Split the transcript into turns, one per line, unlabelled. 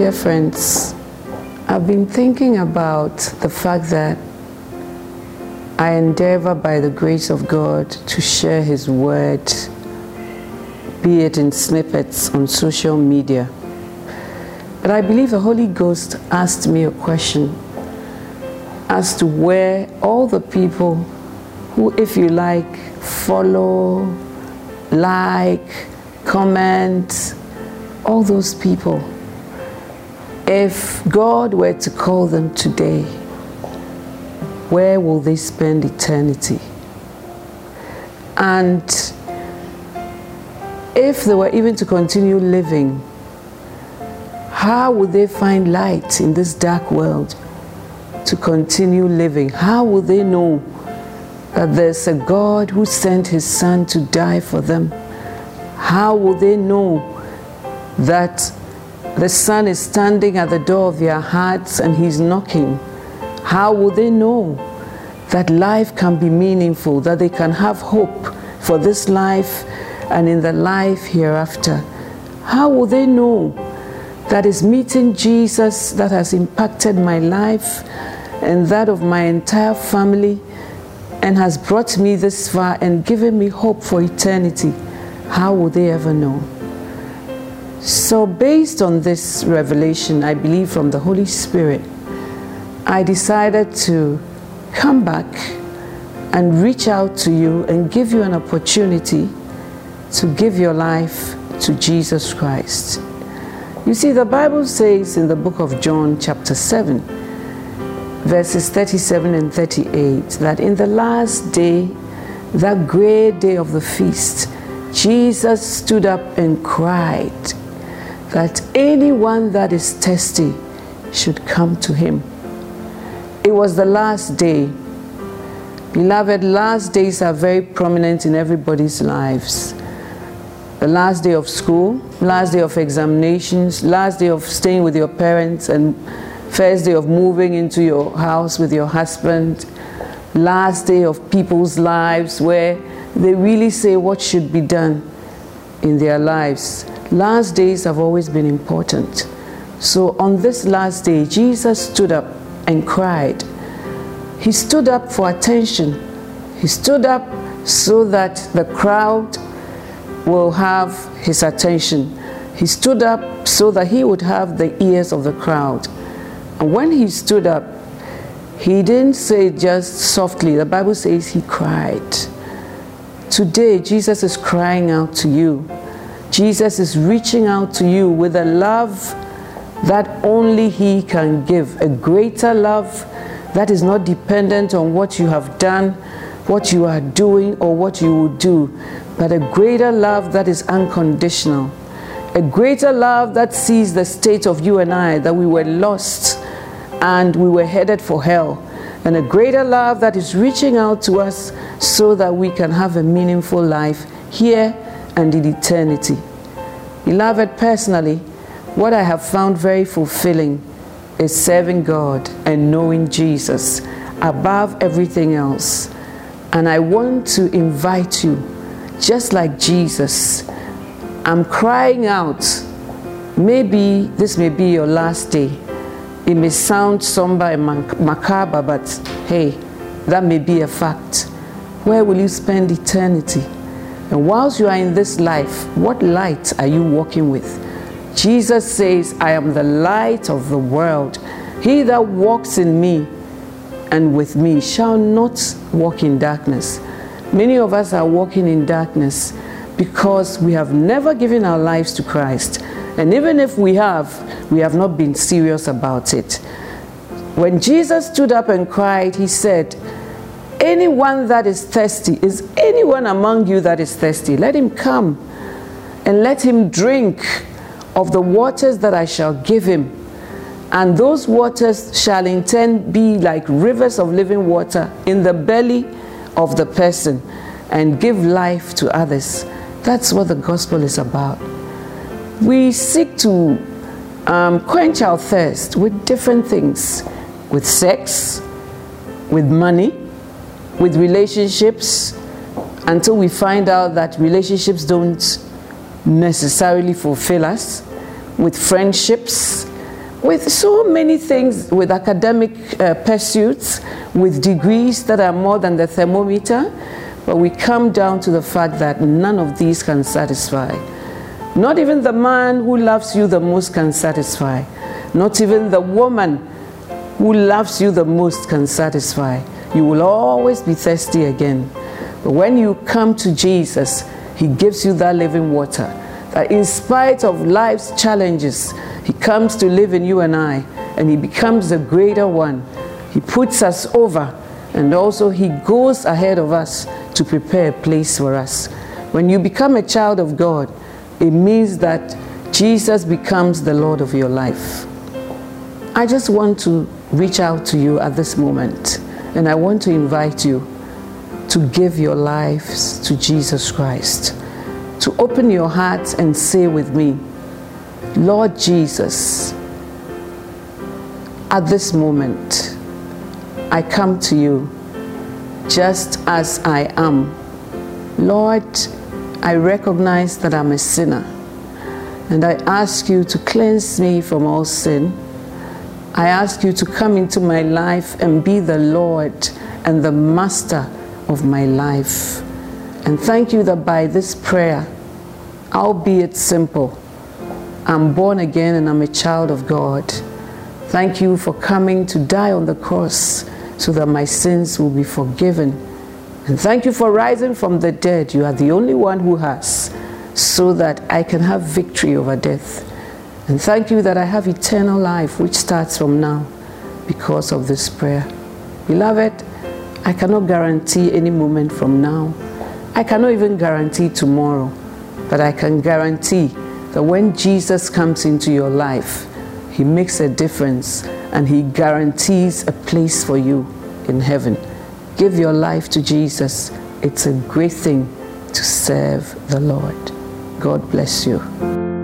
Dear friends, I've been thinking about the fact that I endeavor by the grace of God to share His word, be it in snippets on social media. But I believe the Holy Ghost asked me a question as to where all the people who, if you like, follow, like, comment, all those people, if God were to call them today, where will they spend eternity? And if they were even to continue living, how would they find light in this dark world to continue living? How will they know that there's a God who sent his son to die for them? How will they know that the son is standing at the door of their hearts and he's knocking? How will they know that life can be meaningful, that they can have hope for this life and in the life hereafter? How will they know that is meeting Jesus that has impacted my life and that of my entire family and has brought me this far and given me hope for eternity? How will they ever know? So, based on this revelation, I believe from the Holy Spirit, I decided to come back and reach out to you and give you an opportunity to give your life to Jesus Christ. You see, the Bible says in the book of John, chapter 7, verses 37 and 38, that in the last day, that great day of the feast, Jesus stood up and cried that anyone that is thirsty should come to him. It was the last day. Beloved, last days are very prominent in everybody's lives. The last day of school, last day of examinations, last day of staying with your parents, and first day of moving into your house with your husband, last day of people's lives where they really say what should be done in their lives. Last days have always been important. So on this last day, Jesus stood up and cried. He stood up for attention. He stood up so that the crowd will have his attention. He stood up so that he would have the ears of the crowd. And when he stood up, he didn't say just softly. The Bible says he cried. Today, Jesus is crying out to you. Jesus is reaching out to you with a love that only He can give, a greater love that is not dependent on what you have done, what you are doing, or what you will do, but a greater love that is unconditional, a greater love that sees the state of you and I, that we were lost and we were headed for hell, and a greater love that is reaching out to us so that we can have a meaningful life here and in eternity. Beloved, personally, what I have found very fulfilling is serving God and knowing Jesus above everything else. And I want to invite you, just like Jesus, I'm crying out. Maybe this may be your last day. It may sound somber and macabre, but hey, that may be a fact. Where will you spend eternity? And whilst you are in this life, what light are you walking with? Jesus says, I am the light of the world. He that walks in me and with me shall not walk in darkness. Many of us are walking in darkness because we have never given our lives to Christ. And even if we have, we have not been serious about it. When Jesus stood up and cried, he said, Anyone that is thirsty, is anyone among you that is thirsty, let him come and let him drink of the waters that I shall give him. And those waters shall in turn be like rivers of living water in the belly of the person and give life to others. That's what the gospel is about. We seek to um, quench our thirst with different things with sex, with money, with relationships until we find out that relationships don't necessarily fulfill us, with friendships, with so many things, with academic uh, pursuits, with degrees that are more than the thermometer, but we come down to the fact that none of these can satisfy. Not even the man who loves you the most can satisfy. Not even the woman who loves you the most can satisfy. You will always be thirsty again. But when you come to Jesus, He gives you that living water. That in spite of life's challenges, He comes to live in you and I, and He becomes the greater one. He puts us over, and also He goes ahead of us to prepare a place for us. When you become a child of God, it means that Jesus becomes the Lord of your life. I just want to reach out to you at this moment, and I want to invite you to give your lives to Jesus Christ, to open your heart and say with me, Lord Jesus, at this moment, I come to you just as I am. Lord, I recognize that I'm a sinner, and I ask you to cleanse me from all sin I ask you to come into my life and be the Lord and the master of my life. And thank you that by this prayer, albeit simple, I'm born again and I'm a child of God. Thank you for coming to die on the cross so that my sins will be forgiven. And thank you for rising from the dead. You are the only one who has, so that I can have victory over death. And thank you that I have eternal life, which starts from now because of this prayer. Beloved, I cannot guarantee any moment from now. I cannot even guarantee tomorrow. But I can guarantee that when Jesus comes into your life, he makes a difference and he guarantees a place for you in heaven. Give your life to Jesus. It's a great thing to serve the Lord. God bless you.